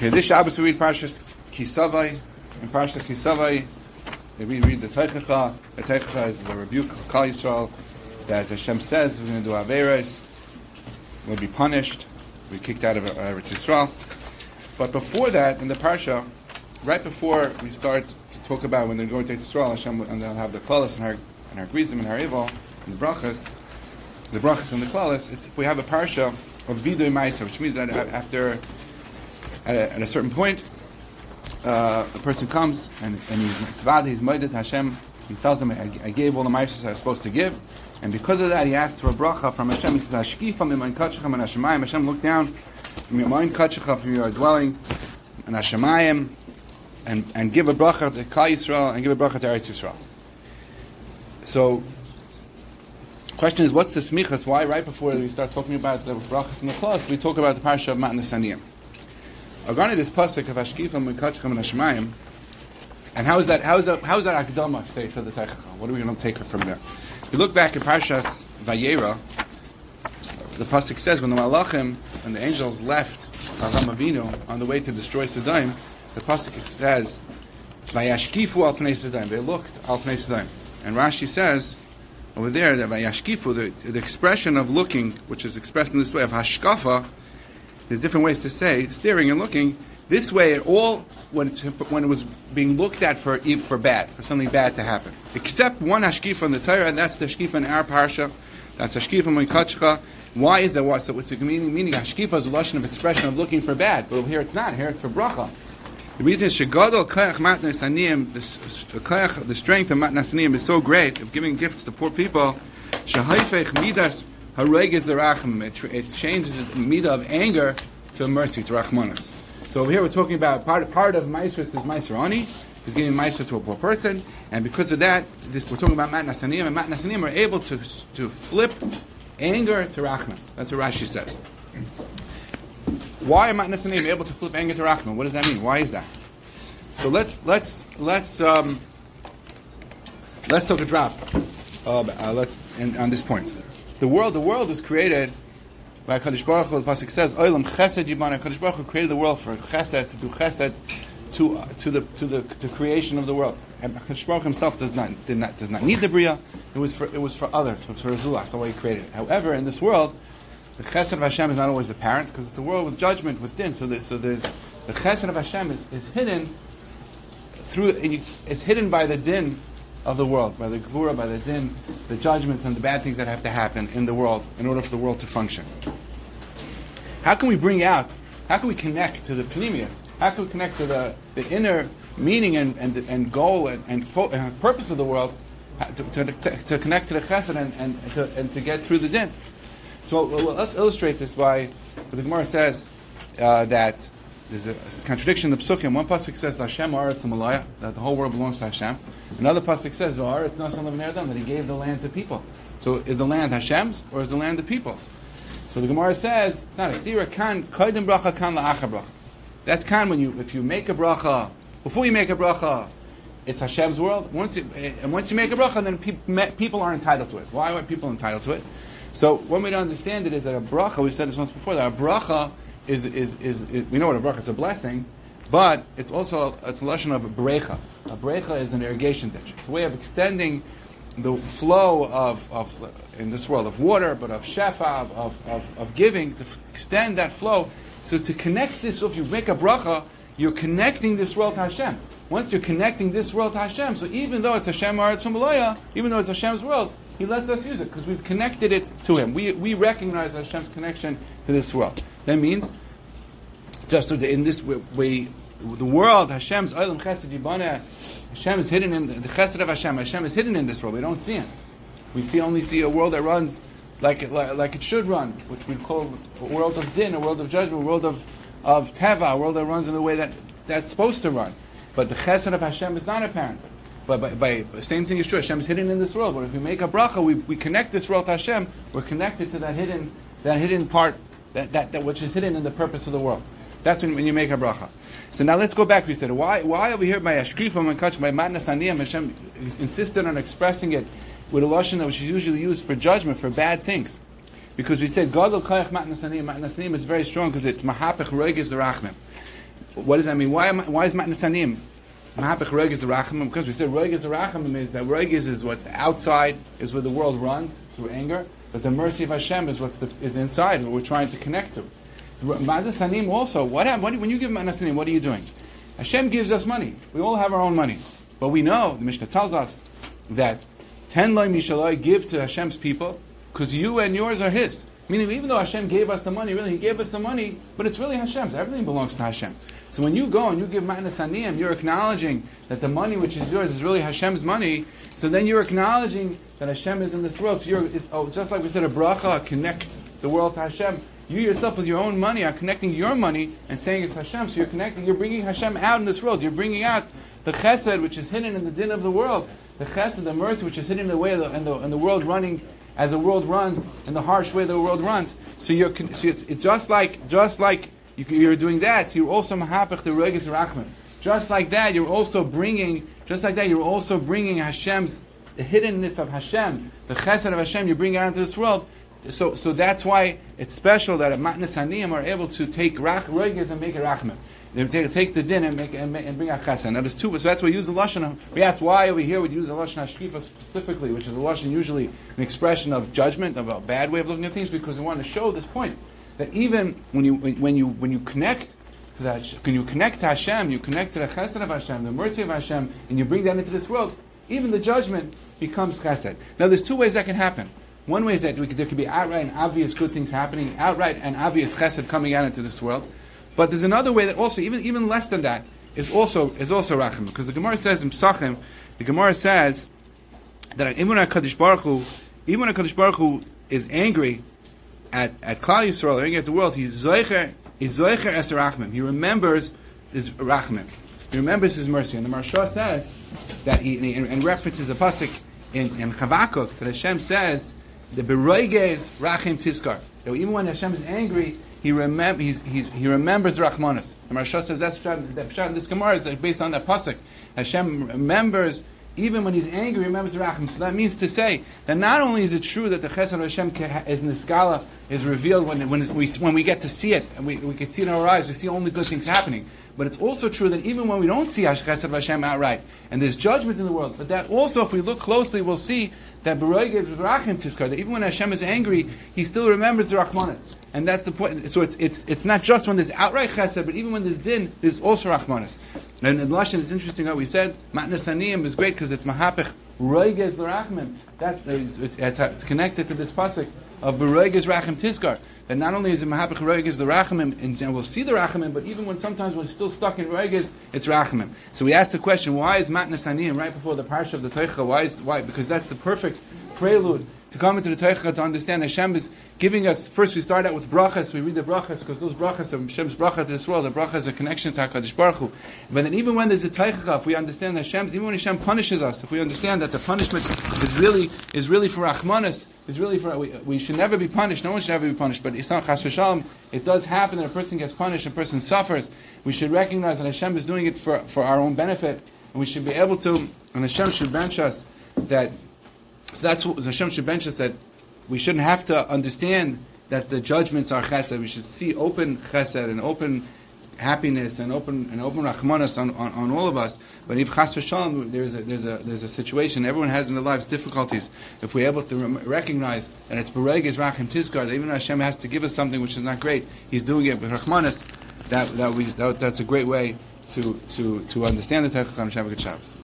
Okay, this Shabbos we read Parshas Ki Savo. In Parshas Ki Savo, we read the Teichacha. The Teichacha is a rebuke of Klal Yisrael that Hashem says we're going to do Averes, we'll be punished, we kicked out of uh, Eretz Yisrael. But before that, in the Parsha, right before we start to talk about when they're going to Eretz Yisrael, Hashem and they'll have the Klalas and our and Har Gerizim and Har Eival and the Brachas, the Brachas and the Klalas, we have a Parsha of Vidui Maaser, which means that after at a, certain point, uh, a person comes and, and he's Svad, he's Moedet Hashem, he tells him, I, I gave all the Maishas I was supposed to give, and because of that, he asks for a bracha from Hashem. He says, Hashkifa mimayin kachachem and Hashemayim. Hashem, look down, mimayin kachachem from your dwelling, and Hashemayim, and, and give a bracha to Klal Yisrael, and give a bracha to Eretz Yisrael. So, question is, what's the smichas? Why right before we start talking about the brachas and the clause, we talk about the parsha of Matnas Aniyim? Agani this pasuk of Hashkifa Mikachchem and Hashmayim, and how is that? How is that? How is that akdama say to the Teichach? What are we going to take from there? If you look back at Parshas Vayera, the pasuk says when the Malachim and the angels left Avram Avinu on the way to destroy Sodom, the pasuk says Vayashkifu al pnei Sodom. They looked al pnei Sodom, and Rashi says over there that Vayashkifu, the, the expression of looking, which is expressed in this way of hashkafa there's different ways to say staring and looking. This way, it all when, when it was being looked at for for bad, for something bad to happen, except one hashkifa in the Torah, and that's the hashkifa in our parsha. That's hashkifa moikachcha. Why is that? What? So it's a meaning. Meaning hashkifa is a lesson of expression of looking for bad, but here it's not. Here it's for bracha. The reason is shegadol koyach matnas aniyim. The koyach, the strength of matnas aniyim is so great of giving gifts to poor people. Shahayfech midas Hareg is the racham. It, it changes the midah of anger to mercy, to rachmanis. So over here we're talking about part, part of Maestris is Maestrani, is giving Maestr to a poor person, and because of that, this, we're talking about Mat Nasanim, and Mat Nasanim are able to, to flip anger to Rachman. That's what Rashi says. Why are Mat Nasanim able to flip anger to Rachman? What does that mean? Why is that? So let's let's let's um, let's take a drop. Uh, uh, let's on this point. The world, the world was created by Kadosh Baruch Hu. The pasuk says, "Olam Chesed Yibana." Kadosh Baruch Hu created the world for Chesed to do Chesed to uh, to the to the to creation of the world. And Kadosh Baruch himself does not did not does not need the bria. It was for it was for others. It was for Azullah. That's the way he created it. However, in this world, the Chesed of Hashem is not always apparent because it's a world with judgment with din. So there's, so there's the Chesed of Hashem is, is hidden through. And it's hidden by the din of the world, by the Gvura, by the Din, the judgments and the bad things that have to happen in the world in order for the world to function. How can we bring out, how can we connect to the pnimius? How can we connect to the, the inner meaning and, and, and goal and, and, fo- and purpose of the world to, to, to, connect to the chesed and, and, to, and to get through the din? So let's illustrate this by the Gemara says uh, that there's a, contradiction in the psukim. One pasuk says Hashem Aretz Malaya, that the whole world belongs to Hashem. Another pasuk says Aretz Nasan Adam that He gave the land to people. So is the land Hashem's or is the land the people's? So the Gemara says it's not a sira kan koidim bracha kan la'acha bracha. That's kan when you if you make a bracha before you make a bracha. It's Hashem's world. Once you, eh, and once you make a bracha, then pe- people are entitled to it. Why are people entitled to it? So one way to understand it is that a bracha. We said this once before. That a bracha is, is, is, is, we know what a bracha is a blessing, but it's also it's a lesson of a brecha. A brecha is an irrigation ditch. It's a way of extending the flow of, of in this world of water, but of shefa, of, of, of giving, to extend that flow. So to connect this, if you make a bracha, you're connecting this world to Hashem. Once you're connecting this world to Hashem, so even though it's Hashem Aretz Himalaya, even though it's Hashem's world, He lets us use it because we've connected it to Him. We, we recognize Hashem's connection to this world. That means, just in this way, the world, Hashem's Chesed Hashem is hidden in the Chesed of Hashem. Hashem is hidden in this world. We don't see Him. We see only see a world that runs like it, like, like it should run, which we call a world of din, a world of judgment, a world of, of teva, a world that runs in the way that that's supposed to run. But the Chesed of Hashem is not apparent. But by, by, the same thing is true. Hashem is hidden in this world. But if we make a bracha, we, we connect this world to Hashem. We're connected to that hidden that hidden part that, that, that which is hidden in the purpose of the world. That's when, when you make a bracha. So now let's go back. We said, why, why are we here by Ashkifam and Kach, by Matnas Aniyim? Hashem is insisted on expressing it with a lashon that which is usually used for judgment, for bad things. Because we said, Gadol Kayach Matnas Aniyim, Matnas Aniyam is very strong because it's Mahapech Roiges the Rachmim. What does that mean? Why, why is Matnasanim? Mahapach because we said Regis Rachamim is that Regis is what's outside, is where the world runs through anger, but the mercy of Hashem is what the, is inside, what we're trying to connect to. Matnasanim also, what, what when you give Matnasanim, what are you doing? Hashem gives us money. We all have our own money. But we know, the Mishnah tells us, that ten loy mishaloi give to Hashem's people, because you and yours are His. Meaning, even though Hashem gave us the money, really, He gave us the money, but it's really Hashem's. Everything belongs to Hashem. So when you go and you give Matnas Aniyim, you're acknowledging that the money which is yours is really Hashem's money. So then you're acknowledging that Hashem is in this world. So you're, it's, oh, just like we said, a bracha connects the world to Hashem. You yourself, with your own money, are connecting your money and saying it's Hashem. So you're connecting, you're bringing Hashem out in this world. You're bringing out the chesed which is hidden in the din of the world, the chesed, the mercy which is hidden in the way of the, in the, in the world running as the world runs, in the harsh way the world runs. So you're so it's, it's just like just like you, are doing that. You're also mahapach the regis rachman. Just like that, you're also bringing. Just like that, you're also bringing Hashem's the hiddenness of Hashem, the chesed of Hashem. You bring it into this world. So, so that's why it's special that Matnas Aniyim are able to take rach regis and make it rachman. They take, take the din and make and, and bring out chesed. Now there's two, so that's why we use the lashon. We ask why over here we use the lashon hashkifa specifically, which is a lashon usually an expression of judgment of a bad way of looking at things, because we want to show this point that even when you when you when you connect to that, when you connect to Hashem, you connect to the chesed of Hashem, the mercy of Hashem, and you bring that into this world, even the judgment becomes chesed. Now there's two ways that can happen. One way is that could, there could be outright and obvious good things happening, outright and obvious chesed coming out into this world. But there's another way that also, even, even less than that, is also is also rachim. Because the Gemara says in Psachim, the Gemara says that even when Kadosh Baruch Hu, even when Kadosh Baruch Hu is angry at at Klal Yisrael, angry at the world, he's zoicher, he's zoicher es rachmim. He remembers his rachmim. He remembers his mercy. And the Maharsha says that he and, and references a pasuk in in Chavakuk that Hashem says the beroiges rachim tiskar. Even when Hashem is angry, he, remem- he's, he's, he remembers Rachmanis. The Maharsha says that's that pshat this Gemara is based on that pasuk. Hashem remembers even when he's angry, he remembers the Rachim. So that means to say that not only is it true that the Chesed of Hashem is in the skala is revealed when, when, we, when we get to see it, and we, we can see it in our eyes, we see only good things happening. But it's also true that even when we don't see Chesed of Hashem outright, and there's judgment in the world, but that also, if we look closely, we'll see that Beroigev Rachim Tiskar, that even when Hashem is angry, he still remembers the Rachmanis. And that's the point. So it's, it's, it's not just when there's outright chesed, but even when there's din, there's also rachmanis. And in Lashon, it's interesting how we said, matnas aniyim is great because it's mahapich roiges l'rachmim. That's, it's, it's, connected to this pasuk of beroiges rachim tizkar. That not only is it mahapich roiges the rachmim, and we'll see the rachmim, but even when sometimes we're still stuck in roiges, it's rachmim. So we asked the question, why is matnas aniyim right before the parsha of the Teicha? Why is, why? Because that's the perfect prelude to come into the Teicha to understand Hashem is giving us. First, we start out with brachas. We read the brachas because those brachas are Hashem's bracha to this world. The bracha are connection to Hakadosh Baruch Hu. But then, even when there's a Teicha, if we understand that Hashem's, even when Hashem punishes us, if we understand that the punishment is really is really for Achmanis, is really for we, we should never be punished. No one should ever be punished. But not chas v'shalom. It does happen that a person gets punished, a person suffers. We should recognize that Hashem is doing it for for our own benefit, and we should be able to. And Hashem should bench us that so that's what Hashem should bench us that we shouldn't have to understand that the judgments are chesed. We should see open chesed and open happiness and open and open rachmanas on, on, on, all of us. But if chas v'shalom, there's a there's a there's a situation everyone has in their lives difficulties. If we're able to recognize that it's bereges rachim tizkar, that even Hashem has to give us something which is not great, He's doing it with rachmanas. That that we that, that's a great way to to to understand the Teichach Shabbos.